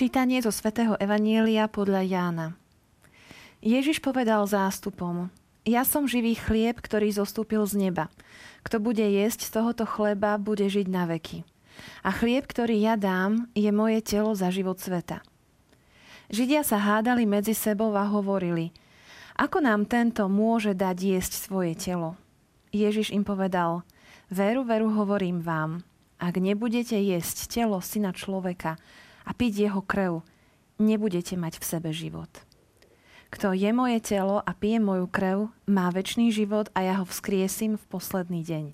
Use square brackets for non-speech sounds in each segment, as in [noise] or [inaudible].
Čítanie zo svätého Evanielia podľa Jána. Ježiš povedal zástupom, ja som živý chlieb, ktorý zostúpil z neba. Kto bude jesť z tohoto chleba, bude žiť na veky. A chlieb, ktorý ja dám, je moje telo za život sveta. Židia sa hádali medzi sebou a hovorili, ako nám tento môže dať jesť svoje telo? Ježiš im povedal, veru, veru hovorím vám, ak nebudete jesť telo syna človeka a piť jeho krv, nebudete mať v sebe život. Kto je moje telo a pije moju krv, má väčší život a ja ho vzkriesím v posledný deň.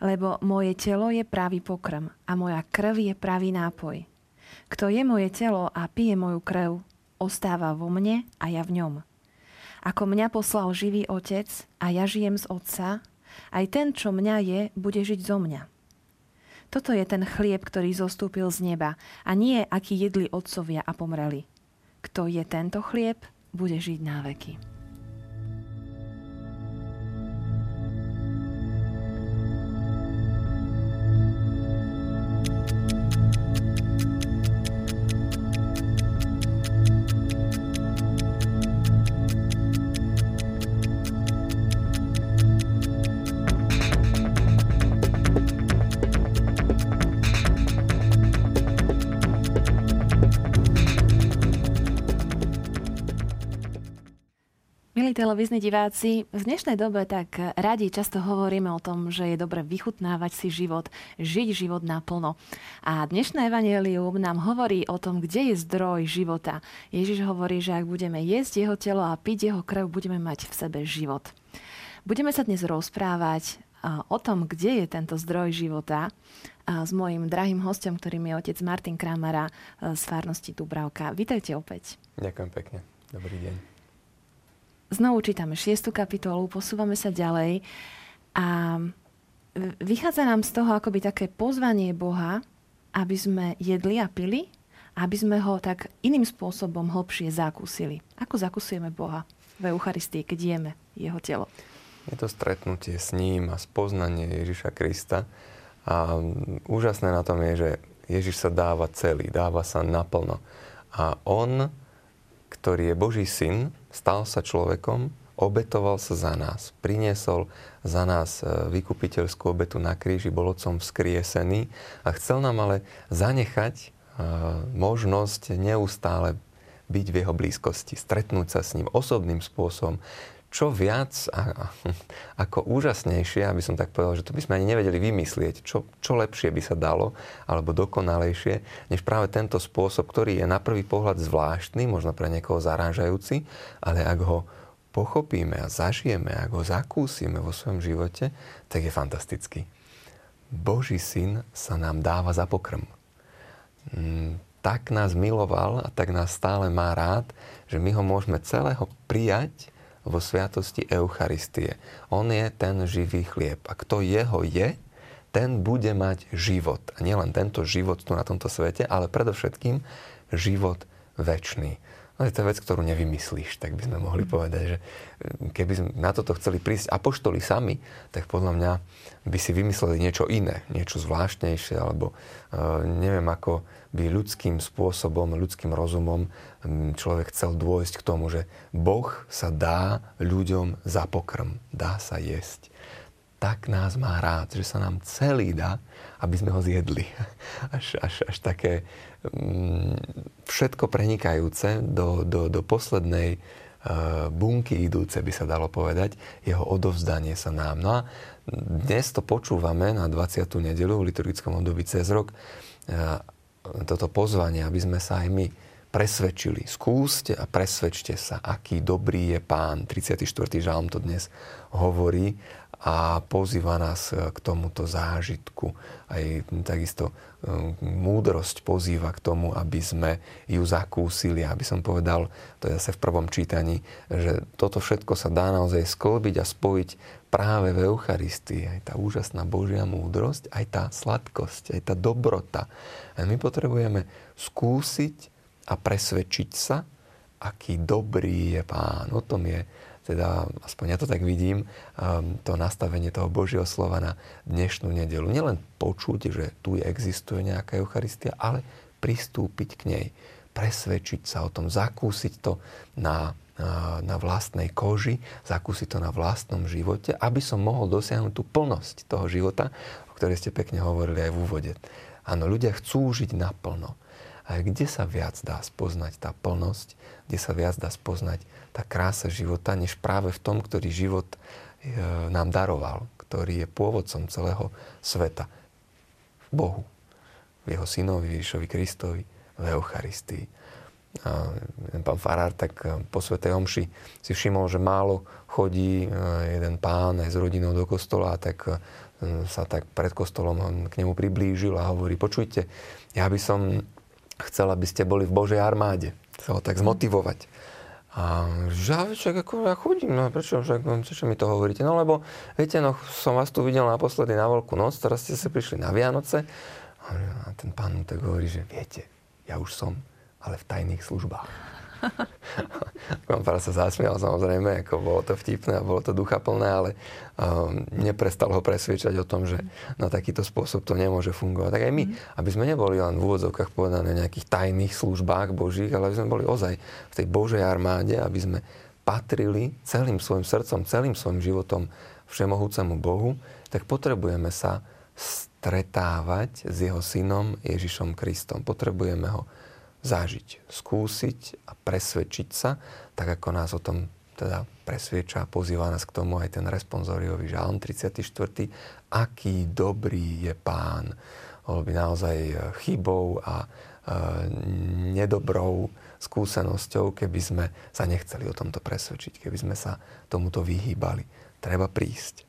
Lebo moje telo je pravý pokrm a moja krv je pravý nápoj. Kto je moje telo a pije moju krv, ostáva vo mne a ja v ňom. Ako mňa poslal živý otec a ja žijem z otca, aj ten, čo mňa je, bude žiť zo mňa. Toto je ten chlieb, ktorý zostúpil z neba a nie, aký jedli otcovia a pomreli. Kto je tento chlieb, bude žiť na veky. Milí televízni diváci, v dnešnej dobe tak radi často hovoríme o tom, že je dobre vychutnávať si život, žiť život naplno. A dnešné evangelium nám hovorí o tom, kde je zdroj života. Ježiš hovorí, že ak budeme jesť jeho telo a piť jeho krv, budeme mať v sebe život. Budeme sa dnes rozprávať o tom, kde je tento zdroj života s mojim drahým hostom, ktorým je otec Martin Kramara z Farnosti Dubravka. Vítajte opäť. Ďakujem pekne. Dobrý deň. Znovu čítame 6. kapitolu, posúvame sa ďalej a vychádza nám z toho akoby také pozvanie Boha, aby sme jedli a pili, aby sme ho tak iným spôsobom hlbšie zakúsili. Ako zakúsujeme Boha v Eucharistii, keď jeme jeho telo? Je to stretnutie s ním a spoznanie Ježiša Krista. A úžasné na tom je, že Ježiš sa dáva celý, dáva sa naplno. A on ktorý je Boží syn, stal sa človekom, obetoval sa za nás, priniesol za nás e, vykupiteľskú obetu na kríži, bol otcom vzkriesený a chcel nám ale zanechať e, možnosť neustále byť v jeho blízkosti, stretnúť sa s ním osobným spôsobom, čo viac a, ako úžasnejšie, aby som tak povedal, že to by sme ani nevedeli vymyslieť, čo, čo lepšie by sa dalo, alebo dokonalejšie, než práve tento spôsob, ktorý je na prvý pohľad zvláštny, možno pre niekoho zarážajúci, ale ak ho pochopíme a zažijeme, ak ho zakúsime vo svojom živote, tak je fantastický. Boží syn sa nám dáva za pokrm. Mm, tak nás miloval a tak nás stále má rád, že my ho môžeme celého prijať vo sviatosti Eucharistie. On je ten živý chlieb. A kto jeho je, ten bude mať život. A nielen tento život tu na tomto svete, ale predovšetkým život väčší. No je to vec, ktorú nevymyslíš, tak by sme mohli povedať, že eh, keby sme na toto chceli prísť apoštoli sami, tak podľa mňa by si vymysleli niečo iné, niečo zvláštnejšie, alebo uh, neviem, ako by ľudským spôsobom, ľudským rozumom človek chcel dôjsť k tomu, že Boh sa dá ľuďom za pokrm, dá sa jesť. Tak nás má rád, že sa nám celý dá, aby sme ho zjedli. [laughs] Až, až, až také hm, všetko prenikajúce do, do, do poslednej uh, bunky idúce, by sa dalo povedať, jeho odovzdanie sa nám. No a dnes to počúvame na 20. nedelu v liturgickom období cez rok. Uh, toto pozvanie, aby sme sa aj my presvedčili. Skúste a presvedčte sa, aký dobrý je Pán. 34. žalm to dnes hovorí a pozýva nás k tomuto zážitku. Aj takisto um, múdrosť pozýva k tomu, aby sme ju zakúsili. Aby som povedal, to je zase v prvom čítaní, že toto všetko sa dá naozaj sklbiť a spojiť práve v Eucharistii. Aj tá úžasná Božia múdrosť, aj tá sladkosť, aj tá dobrota. A my potrebujeme skúsiť a presvedčiť sa, aký dobrý je Pán. O tom je teda aspoň ja to tak vidím, um, to nastavenie toho Božieho slova na dnešnú nedelu. Nielen počuť, že tu existuje nejaká Eucharistia, ale pristúpiť k nej. presvedčiť sa o tom, zakúsiť to na, na vlastnej koži, zakúsiť to na vlastnom živote, aby som mohol dosiahnuť tú plnosť toho života, o ktorej ste pekne hovorili aj v úvode. Áno, ľudia chcú žiť naplno. A kde sa viac dá spoznať tá plnosť, kde sa viac dá spoznať tá krása života, než práve v tom, ktorý život e, nám daroval, ktorý je pôvodcom celého sveta. Bohu, v jeho synovi Ježišovi Kristovi, v Eucharistii. A pán Farár tak e, po Svetej Omši si všimol, že málo chodí e, jeden pán aj s rodinou do kostola, tak sa tak pred kostolom k nemu priblížil a hovorí, počujte, ja by som chcel, aby ste boli v Božej armáde. Chcel tak zmotivovať. A že však ako ja chodím, no prečo, však, no, prečo mi to hovoríte? No lebo, viete, no som vás tu videl naposledy na Veľkú noc, teraz ste sa prišli na Vianoce. A ten pán tak hovorí, že viete, ja už som, ale v tajných službách. [laughs] Kompara sa zasmial samozrejme, ako bolo to vtipné a bolo to duchaplné, ale um, neprestal ho presviečať o tom, že na takýto spôsob to nemôže fungovať. Tak aj my, mm. aby sme neboli len v úvodzovkách povedané nejakých tajných službách božích, ale aby sme boli ozaj v tej Božej armáde, aby sme patrili celým svojim srdcom, celým svojim životom všemohúcemu Bohu, tak potrebujeme sa stretávať s jeho synom Ježišom Kristom. Potrebujeme ho zažiť, skúsiť a presvedčiť sa, tak ako nás o tom teda presvieča a pozýva nás k tomu aj ten responsoriový žalm 34. Aký dobrý je pán. Bolo by naozaj e, chybou a e, nedobrou skúsenosťou, keby sme sa nechceli o tomto presvedčiť, keby sme sa tomuto vyhýbali. Treba prísť.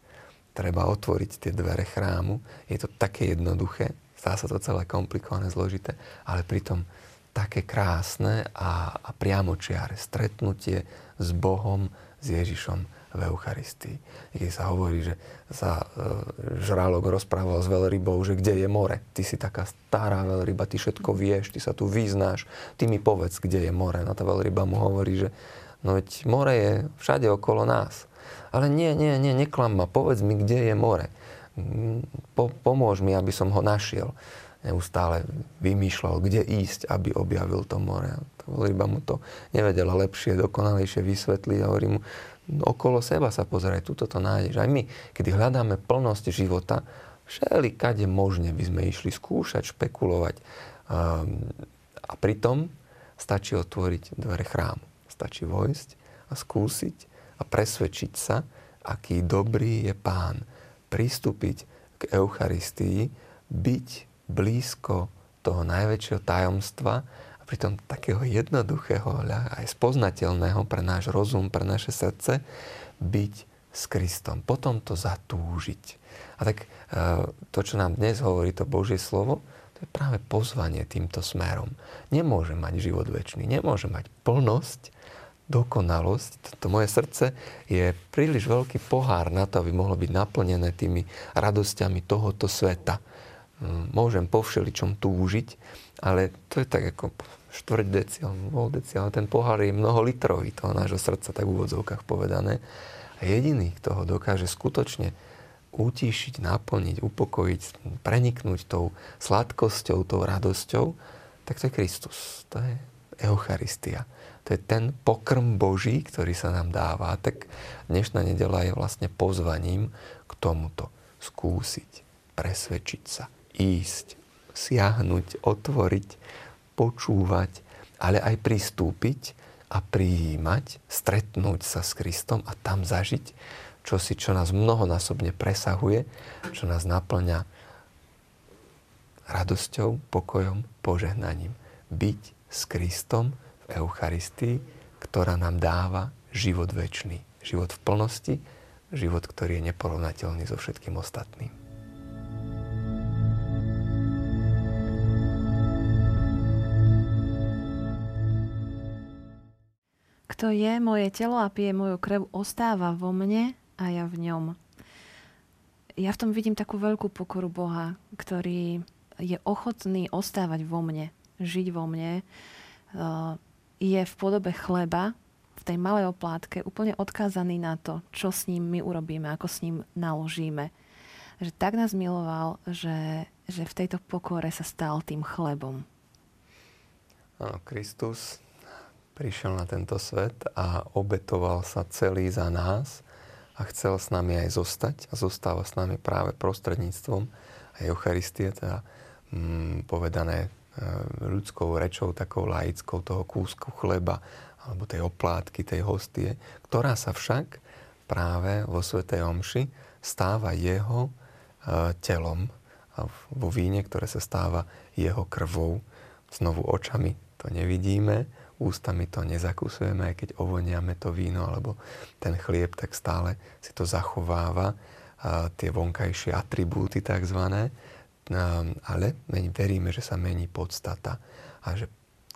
Treba otvoriť tie dvere chrámu. Je to také jednoduché, zdá sa to celé komplikované, zložité, ale pritom také krásne a, a priamočiare stretnutie s Bohom, s Ježišom v Eucharistii. Keď sa hovorí, že sa e, žralok rozprával s veľrybou, že kde je more. Ty si taká stará veľryba, ty všetko vieš, ty sa tu vyznáš, ty mi povedz, kde je more. No tá veľryba mu hovorí, že no veď more je všade okolo nás. Ale nie, nie, nie, neklam ma, povedz mi, kde je more. Po, pomôž mi, aby som ho našiel neustále vymýšľal, kde ísť, aby objavil to more. Iba mu to nevedela lepšie, dokonalejšie vysvetliť a hovorí mu, okolo seba sa pozeraj, tuto to nájdeš. Aj my, keď hľadáme plnosť života, všeli kade možne by sme išli skúšať, špekulovať. A pritom stačí otvoriť dvere chrámu. Stačí vojsť a skúsiť a presvedčiť sa, aký dobrý je Pán. Pristúpiť k Eucharistii, byť blízko toho najväčšieho tajomstva a pritom takého jednoduchého, aj spoznateľného pre náš rozum, pre naše srdce, byť s Kristom. Potom to zatúžiť. A tak e, to, čo nám dnes hovorí to Božie slovo, to je práve pozvanie týmto smerom. Nemôže mať život väčší, nemôže mať plnosť, dokonalosť. To moje srdce je príliš veľký pohár na to, aby mohlo byť naplnené tými radosťami tohoto sveta môžem po všeličom túžiť, ale to je tak ako štvrť deci, alebo pol deci, ale ten pohár je mnoho litrový toho nášho srdca, tak v úvodzovkách povedané. A jediný, kto ho dokáže skutočne utíšiť, naplniť, upokojiť, preniknúť tou sladkosťou, tou radosťou, tak to je Kristus. To je Eucharistia. To je ten pokrm Boží, ktorý sa nám dáva. Tak dnešná nedela je vlastne pozvaním k tomuto. Skúsiť, presvedčiť sa, ísť, siahnuť, otvoriť, počúvať, ale aj pristúpiť a prijímať, stretnúť sa s Kristom a tam zažiť čosi, čo nás mnohonásobne presahuje, čo nás naplňa radosťou, pokojom, požehnaním. Byť s Kristom v Eucharistii, ktorá nám dáva život väčší. Život v plnosti, život, ktorý je neporovnateľný so všetkým ostatným. Kto je moje telo a pije moju krev, ostáva vo mne a ja v ňom. Ja v tom vidím takú veľkú pokoru Boha, ktorý je ochotný ostávať vo mne, žiť vo mne. Je v podobe chleba, v tej malej oplátke, úplne odkázaný na to, čo s ním my urobíme, ako s ním naložíme. Že tak nás miloval, že, že v tejto pokore sa stal tým chlebom. Áno, Kristus prišiel na tento svet a obetoval sa celý za nás a chcel s nami aj zostať a zostáva s nami práve prostredníctvom aj Eucharistie, teda mm, povedané e, ľudskou rečou, takou laickou toho kúsku chleba alebo tej oplátky, tej hostie, ktorá sa však práve vo Svetej Omši stáva jeho e, telom a vo víne, ktoré sa stáva jeho krvou. Znovu očami to nevidíme, ústami to nezakusujeme, aj keď ovoniame to víno alebo ten chlieb, tak stále si to zachováva tie vonkajšie atribúty takzvané, ale veríme, že sa mení podstata a že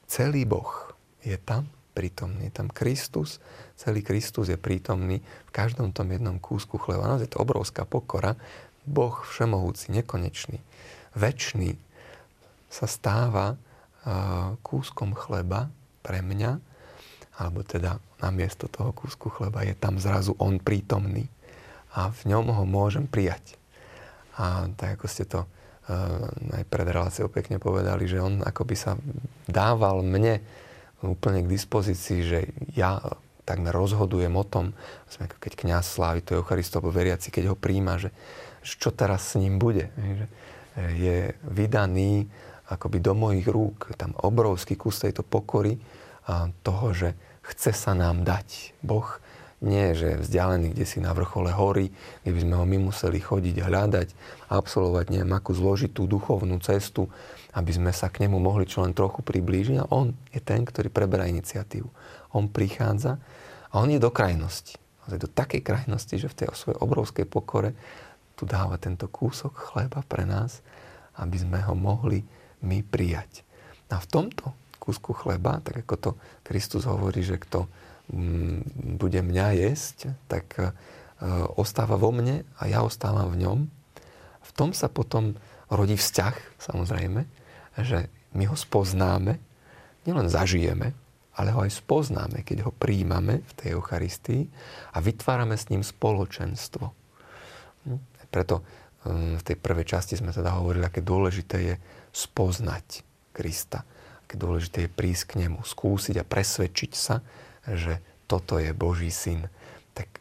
celý Boh je tam prítomný. Je tam Kristus, celý Kristus je prítomný v každom tom jednom kúsku chleba. No, je to obrovská pokora. Boh všemohúci, nekonečný, väčší sa stáva kúskom chleba pre mňa, alebo teda namiesto toho kúsku chleba je tam zrazu On prítomný a v ňom ho môžem prijať. A tak ako ste to uh, aj pred reláciou pekne povedali, že on akoby sa dával mne úplne k dispozícii, že ja takmer rozhodujem o tom, keď kniaz slávi to Eucharisto, alebo veriaci, keď ho príjma, že, čo teraz s ním bude. Že je vydaný akoby do mojich rúk, tam obrovský kus tejto pokory a toho, že chce sa nám dať. Boh nie, že vzdialený kde si na vrchole hory, kde by sme ho my museli chodiť, hľadať, absolvovať neviem akú zložitú duchovnú cestu, aby sme sa k nemu mohli čo len trochu priblížiť. A on je ten, ktorý preberá iniciatívu. On prichádza a on je do krajnosti. je do takej krajnosti, že v tej svojej obrovskej pokore tu dáva tento kúsok chleba pre nás, aby sme ho mohli my prijať. A v tomto kúsku chleba, tak ako to Kristus hovorí, že kto Mm, bude mňa jesť, tak e, ostáva vo mne a ja ostávam v ňom. V tom sa potom rodí vzťah, samozrejme, že my ho spoznáme, nielen zažijeme, ale ho aj spoznáme, keď ho príjmame v tej Eucharistii a vytvárame s ním spoločenstvo. Hm? Preto v tej prvej časti sme teda hovorili, aké dôležité je spoznať Krista. Aké dôležité je prísť k nemu, skúsiť a presvedčiť sa, že toto je Boží syn. Tak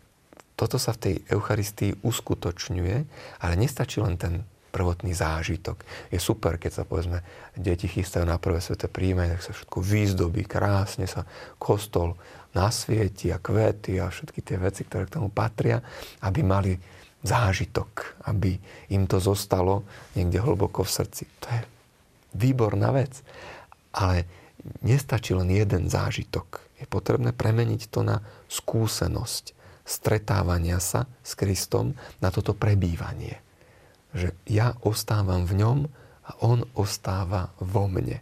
toto sa v tej Eucharistii uskutočňuje, ale nestačí len ten prvotný zážitok. Je super, keď sa povedzme deti chystajú na prvé sveté príjmenie, tak sa všetko výzdobí, krásne sa kostol nasvieti a kvety a všetky tie veci, ktoré k tomu patria, aby mali zážitok, aby im to zostalo niekde hlboko v srdci. To je výborná vec. Ale nestačí len jeden zážitok je potrebné premeniť to na skúsenosť stretávania sa s Kristom, na toto prebývanie. Že ja ostávam v ňom a on ostáva vo mne.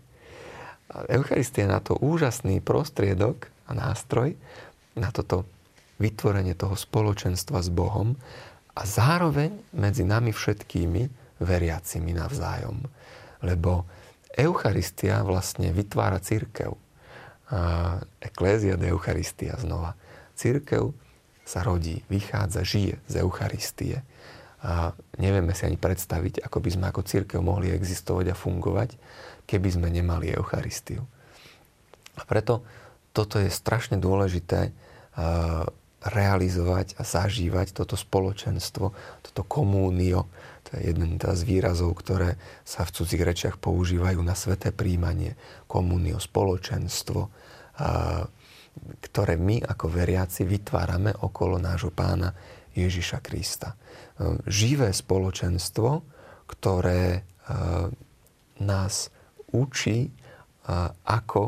Eucharistia je na to úžasný prostriedok a nástroj na toto vytvorenie toho spoločenstva s Bohom a zároveň medzi nami všetkými veriacimi navzájom. Lebo Eucharistia vlastne vytvára církev eklézia de Eucharistia znova. Církev sa rodí, vychádza, žije z Eucharistie. A nevieme si ani predstaviť, ako by sme ako církev mohli existovať a fungovať, keby sme nemali Eucharistiu. A preto toto je strašne dôležité realizovať a zažívať toto spoločenstvo, toto komúnio. To je jeden z výrazov, ktoré sa v cudzích rečiach používajú na sveté príjmanie. Komúnio, spoločenstvo, ktoré my ako veriaci vytvárame okolo nášho pána Ježiša Krista. Živé spoločenstvo, ktoré nás učí, ako,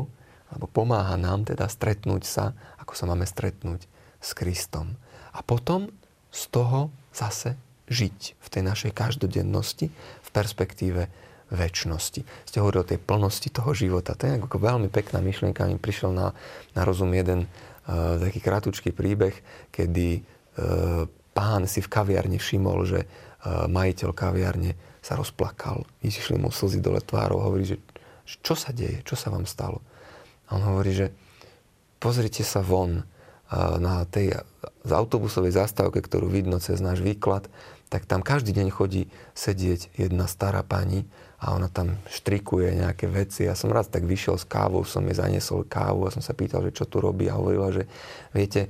alebo pomáha nám teda stretnúť sa, ako sa máme stretnúť s Kristom. A potom z toho zase žiť v tej našej každodennosti v perspektíve väčšnosti. Ste hovorili o tej plnosti toho života. To je ako veľmi pekná myšlienka. Mi prišiel na, na rozum jeden uh, taký kratučký príbeh, kedy uh, pán si v kaviarni všimol, že uh, majiteľ kaviarne sa rozplakal. Vyšli mu slzy dole tvárov. Hovorí, že čo sa deje? Čo sa vám stalo? A on hovorí, že pozrite sa von na tej z autobusovej zastávke, ktorú vidno cez náš výklad, tak tam každý deň chodí sedieť jedna stará pani a ona tam štrikuje nejaké veci. Ja som raz tak vyšiel s kávou, som jej zaniesol kávu a som sa pýtal, že čo tu robí a hovorila, že viete, e,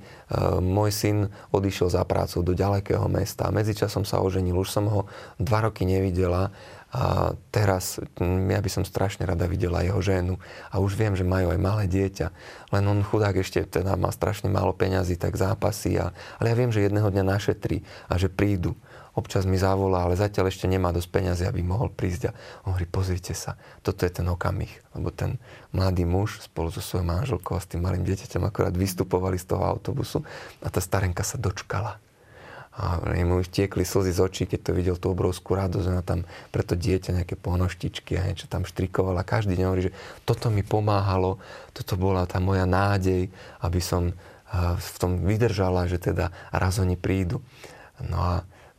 môj syn odišiel za prácu do ďalekého mesta a medzičasom sa oženil, už som ho dva roky nevidela a teraz ja by som strašne rada videla jeho ženu a už viem, že majú aj malé dieťa, len on chudák ešte teda má strašne málo peňazí, tak zápasy, a, ale ja viem, že jedného dňa našetrí a že prídu občas mi zavolá, ale zatiaľ ešte nemá dosť peniazy, aby mohol prísť. A on hovorí, pozrite sa, toto je ten okamih. Lebo ten mladý muž spolu so svojou manželkou a s tým malým dieťaťom akorát vystupovali z toho autobusu a tá starenka sa dočkala. A mu už tiekli slzy z očí, keď to videl tú obrovskú radosť. Ona tam pre to dieťa nejaké ponoštičky a niečo tam štrikovala. Každý deň hovorí, že toto mi pomáhalo, toto bola tá moja nádej, aby som v tom vydržala, že teda raz oni prídu. No a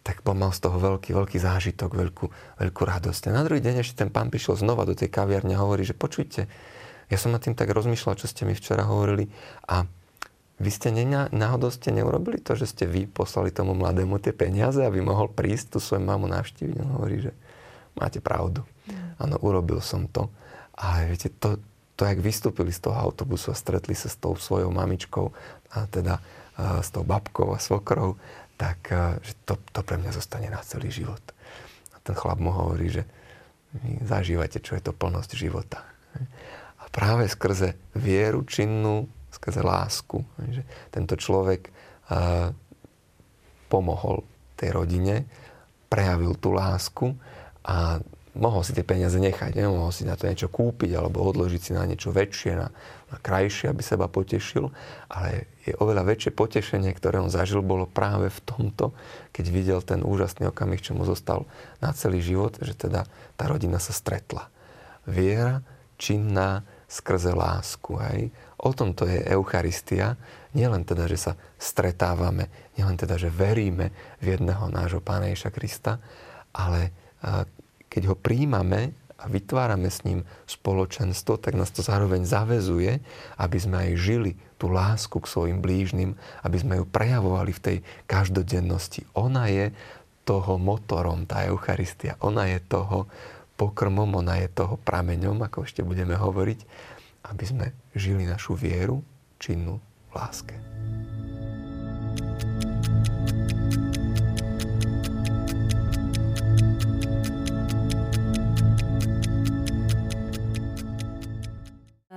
tak mal z toho veľký, veľký zážitok, veľkú, veľkú radosť. A na druhý deň ešte ten pán prišiel znova do tej kaviarne a hovorí, že počujte, ja som nad tým tak rozmýšľal, čo ste mi včera hovorili a vy ste ne, náhodou ste neurobili to, že ste vy poslali tomu mladému tie peniaze, aby mohol prísť tu svoju mamu navštíviť. On hovorí, že máte pravdu. Mm. Áno, urobil som to. A viete, to, to, jak vystúpili z toho autobusu a stretli sa s tou svojou mamičkou a teda a s tou babkou a svokrou, tak eh, že to, to pre mňa zostane na celý život. A ten chlap mu hovorí, že zažívate, čo je to plnosť života. A práve skrze vieru činnú, skrze lásku, že tento človek uh, pomohol tej rodine, prejavil tú lásku a mohol si tie peniaze nechať, nemohol si na to niečo kúpiť alebo odložiť si na niečo väčšie, na, na krajšie, aby seba potešil, ale je oveľa väčšie potešenie, ktoré on zažil, bolo práve v tomto, keď videl ten úžasný okamih, čo mu zostal na celý život, že teda tá rodina sa stretla. Viera činná skrze lásku. Hej. O tom to je Eucharistia. Nielen teda, že sa stretávame, nielen teda, že veríme v jedného nášho Pána Ježa Krista, ale keď ho príjmame a vytvárame s ním spoločenstvo, tak nás to zároveň zavezuje, aby sme aj žili tú lásku k svojim blížnym, aby sme ju prejavovali v tej každodennosti. Ona je toho motorom, tá Eucharistia. Ona je toho pokrmom, ona je toho prameňom, ako ešte budeme hovoriť, aby sme žili našu vieru činnú v láske.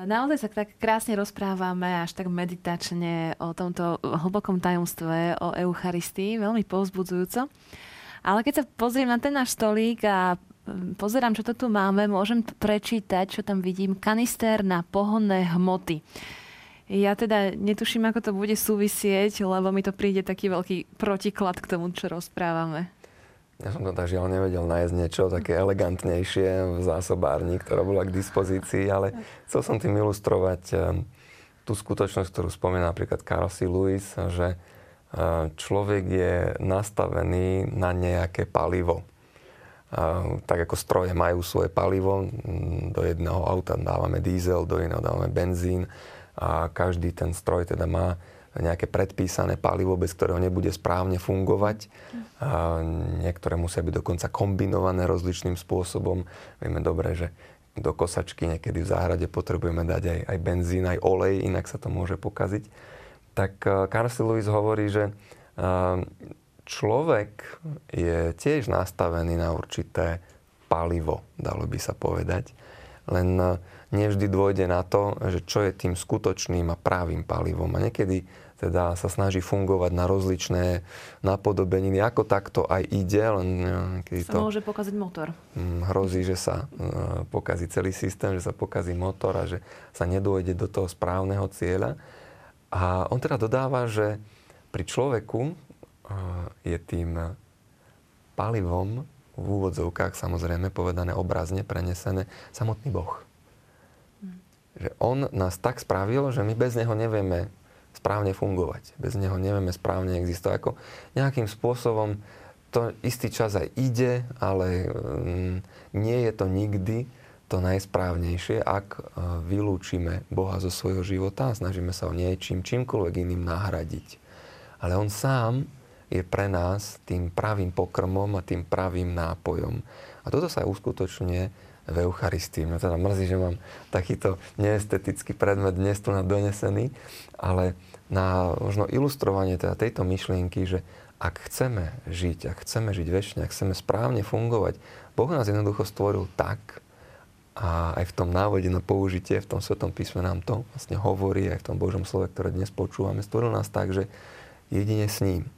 Naozaj sa tak krásne rozprávame, až tak meditačne o tomto hlbokom tajomstve, o Eucharistii, veľmi povzbudzujúco. Ale keď sa pozriem na ten náš stolík a pozerám, čo to tu máme, môžem prečítať, čo tam vidím, kanister na pohonné hmoty. Ja teda netuším, ako to bude súvisieť, lebo mi to príde taký veľký protiklad k tomu, čo rozprávame. Ja som to tak žiaľ nevedel nájsť niečo také elegantnejšie v zásobárni, ktorá bola k dispozícii, ale chcel som tým ilustrovať eh, tú skutočnosť, ktorú spomína napríklad Carl C. Lewis, že eh, človek je nastavený na nejaké palivo. Eh, tak ako stroje majú svoje palivo, do jedného auta dávame diesel, do iného dávame benzín a každý ten stroj teda má nejaké predpísané palivo, bez ktorého nebude správne fungovať. A niektoré musia byť dokonca kombinované rozličným spôsobom. Vieme dobre, že do kosačky niekedy v záhrade potrebujeme dať aj, aj benzín, aj olej, inak sa to môže pokaziť. Tak e, Carl Lewis hovorí, že e, človek je tiež nastavený na určité palivo, dalo by sa povedať. Len e, nevždy dôjde na to, že čo je tým skutočným a právým palivom. A niekedy teda sa snaží fungovať na rozličné napodobeniny. Ako takto aj ide, len sa to... môže pokaziť motor. Mm, hrozí, že sa e, pokazí celý systém, že sa pokazí motor a že sa nedôjde do toho správneho cieľa. A on teda dodáva, že pri človeku je tým palivom v úvodzovkách, samozrejme povedané obrazne, prenesené, samotný Boh. Že on nás tak spravil, že my bez neho nevieme správne fungovať. Bez neho nevieme správne existovať. Ako nejakým spôsobom to istý čas aj ide, ale mm, nie je to nikdy to najsprávnejšie, ak e, vylúčime Boha zo svojho života a snažíme sa ho niečím, čímkoľvek iným nahradiť. Ale on sám je pre nás tým pravým pokrmom a tým pravým nápojom. A toto sa aj uskutočňuje v Eucharistii. Mňa teda mrzí, že mám takýto neestetický predmet dnes tu na donesený, ale na možno ilustrovanie teda tejto myšlienky, že ak chceme žiť, ak chceme žiť väčšine, ak chceme správne fungovať, Boh nás jednoducho stvoril tak, a aj v tom návode na použitie, v tom Svetom písme nám to vlastne hovorí, aj v tom Božom slove, ktoré dnes počúvame, stvoril nás tak, že jedine s ním,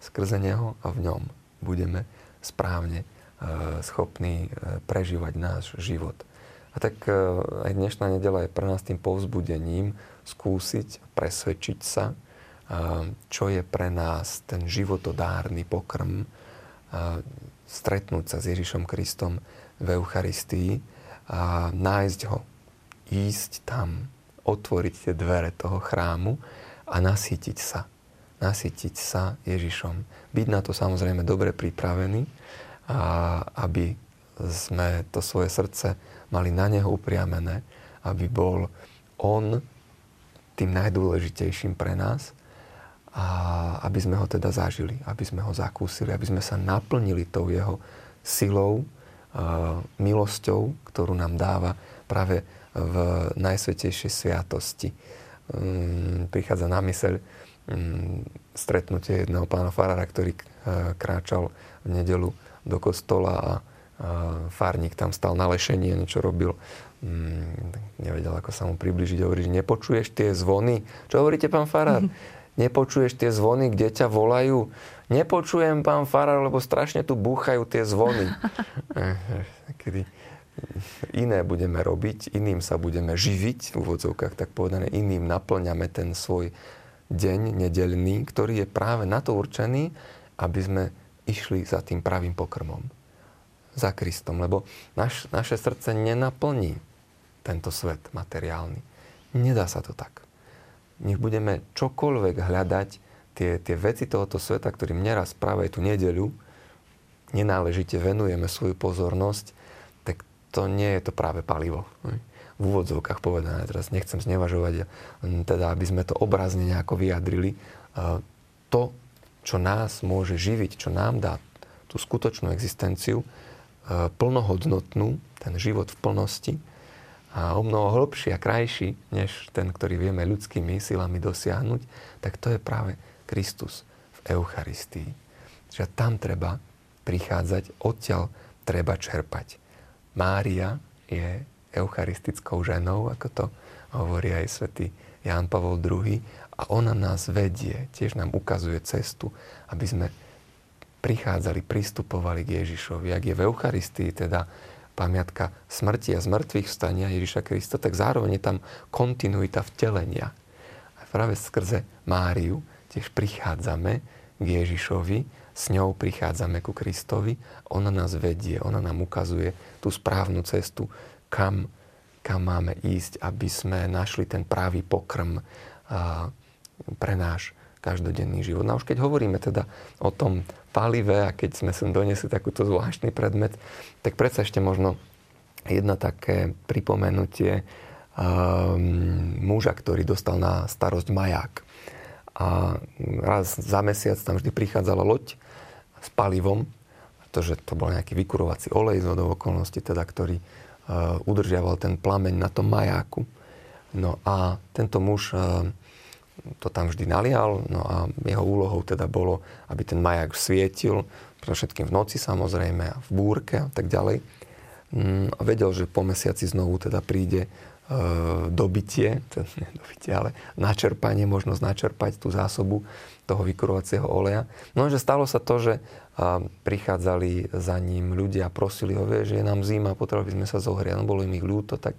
skrze Neho a v ňom budeme správne E, schopní e, prežívať náš život. A tak e, aj dnešná nedela je pre nás tým povzbudením skúsiť, presvedčiť sa, čo je pre nás ten životodárny pokrm, stretnúť sa s Ježišom Kristom v Eucharistii a nájsť ho, ísť tam, otvoriť tie dvere toho chrámu a nasýtiť sa. Nasýtiť sa Ježišom. Byť na to samozrejme dobre pripravený, a aby sme to svoje srdce mali na Neho upriamené, aby bol On tým najdôležitejším pre nás a aby sme ho teda zažili, aby sme ho zakúsili, aby sme sa naplnili tou jeho silou, milosťou, ktorú nám dáva práve v najsvetejšej sviatosti. Mm, prichádza na myseľ stretnutie jedného pána Farára, ktorý kráčal v nedelu do kostola a, a farník tam stal na lešenie, niečo robil. Mm, nevedel, ako sa mu približiť. Hovorí, že nepočuješ tie zvony. Čo hovoríte, pán Farár? [laughs] Nepočuješ tie zvony, kde ťa volajú? Nepočujem, pán Farár, lebo strašne tu búchajú tie zvony. [laughs] Kedy iné budeme robiť, iným sa budeme živiť, v úvodzovkách tak povedané, iným naplňame ten svoj deň nedelný, ktorý je práve na to určený, aby sme išli za tým pravým pokrmom. Za Kristom. Lebo naš, naše srdce nenaplní tento svet materiálny. Nedá sa to tak. Nech budeme čokoľvek hľadať, tie, tie veci tohoto sveta, ktorým neraz práve tú nedeľu nenáležite venujeme svoju pozornosť, tak to nie je to práve palivo. V úvodzovkách povedané, teraz nechcem znevažovať, teda aby sme to obrazne nejako vyjadrili. To, čo nás môže živiť, čo nám dá tú skutočnú existenciu, e, plnohodnotnú, ten život v plnosti a o mnoho hlbší a krajší, než ten, ktorý vieme ľudskými silami dosiahnuť, tak to je práve Kristus v Eucharistii. Že tam treba prichádzať, odtiaľ treba čerpať. Mária je eucharistickou ženou, ako to hovorí aj svätý Ján Pavol II a ona nás vedie, tiež nám ukazuje cestu, aby sme prichádzali, pristupovali k Ježišovi. Ak je v Eucharistii teda pamiatka smrti a zmrtvých vstania Ježiša Krista, tak zároveň je tam kontinuita vtelenia. A práve skrze Máriu tiež prichádzame k Ježišovi, s ňou prichádzame ku Kristovi, ona nás vedie, ona nám ukazuje tú správnu cestu, kam, kam máme ísť, aby sme našli ten pravý pokrm, pre náš každodenný život. No a už keď hovoríme teda o tom palive a keď sme sem donesli takúto zvláštny predmet, tak predsa ešte možno jedna také pripomenutie um, muža, ktorý dostal na starosť maják. A raz za mesiac tam vždy prichádzala loď s palivom, pretože to bol nejaký vykurovací olej z okolností, teda, ktorý udržiaval ten plameň na tom majáku. No a tento muž uh, to tam vždy nalial, no a jeho úlohou teda bolo, aby ten majak svietil, pre všetkým v noci samozrejme, v búrke a tak ďalej. Mm, a vedel, že po mesiaci znovu teda príde e, dobitie, [laughs] teda dobitie, ale načerpanie, možnosť načerpať tú zásobu toho vykurovacieho oleja. No že stalo sa to, že a, prichádzali za ním ľudia a prosili ho, vie, že je nám zima, potrebovali by sme sa zohriať. No bolo im ich ľúto, tak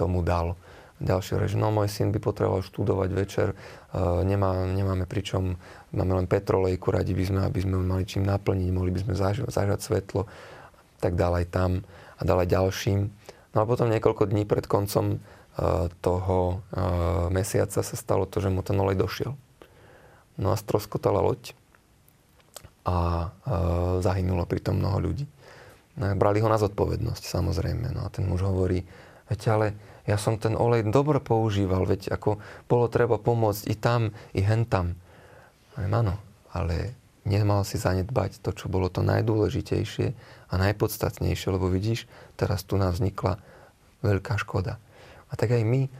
tomu dal ďalšie reč, no môj syn by potreboval študovať večer, uh, nemá, nemáme pričom, máme len petrolejku, radi by sme, aby sme mali čím naplniť, mohli by sme zažať, zažať svetlo, tak dal aj tam a dal aj ďalším. No a potom niekoľko dní pred koncom uh, toho uh, mesiaca sa stalo to, že mu ten olej došiel. No a stroskotala loď a zahynulo pritom mnoho ľudí. No, brali ho na zodpovednosť, samozrejme. No a ten muž hovorí, veď ale ja som ten olej dobre používal, veď ako bolo treba pomôcť i tam, i hen tam. Áno, ale nemal si zanedbať to, čo bolo to najdôležitejšie a najpodstatnejšie, lebo vidíš, teraz tu nám vznikla veľká škoda. A tak aj my,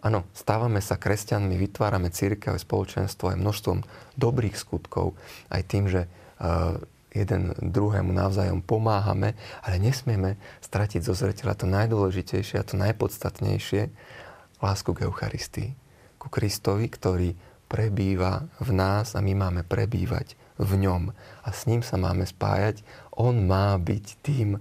áno, stávame sa kresťanmi, vytvárame církev, spoločenstvo aj množstvom dobrých skutkov, aj tým, že a, jeden druhému navzájom pomáhame, ale nesmieme stratiť zo zreteľa to najdôležitejšie a to najpodstatnejšie, lásku k Eucharistii, ku Kristovi, ktorý prebýva v nás a my máme prebývať v ňom. A s ním sa máme spájať. On má byť tým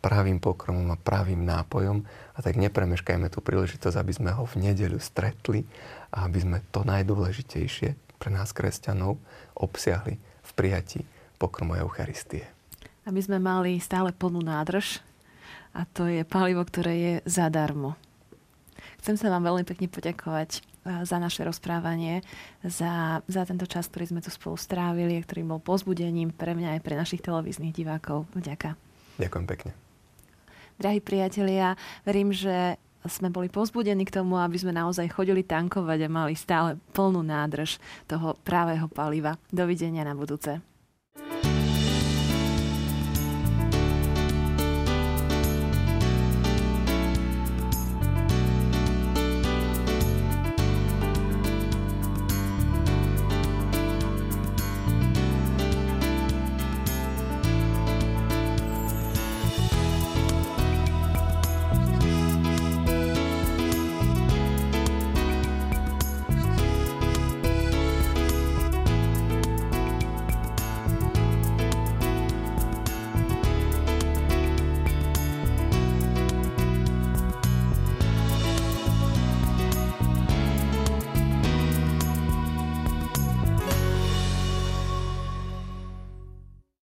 pravým pokromom a pravým nápojom. A tak nepremeškajme tú príležitosť, aby sme ho v nedeľu stretli a aby sme to najdôležitejšie pre nás kresťanov obsiahli v prijatí pokromu Eucharistie. Aby sme mali stále plnú nádrž a to je palivo, ktoré je zadarmo. Chcem sa vám veľmi pekne poďakovať eh, za naše rozprávanie, za, za tento čas, ktorý sme tu spolu strávili a ktorý bol pozbudením pre mňa aj pre našich televíznych divákov. Ďakujem. Ďakujem pekne. Drahí priatelia, verím, že sme boli pozbudení k tomu, aby sme naozaj chodili tankovať a mali stále plnú nádrž toho pravého paliva. Dovidenia na budúce.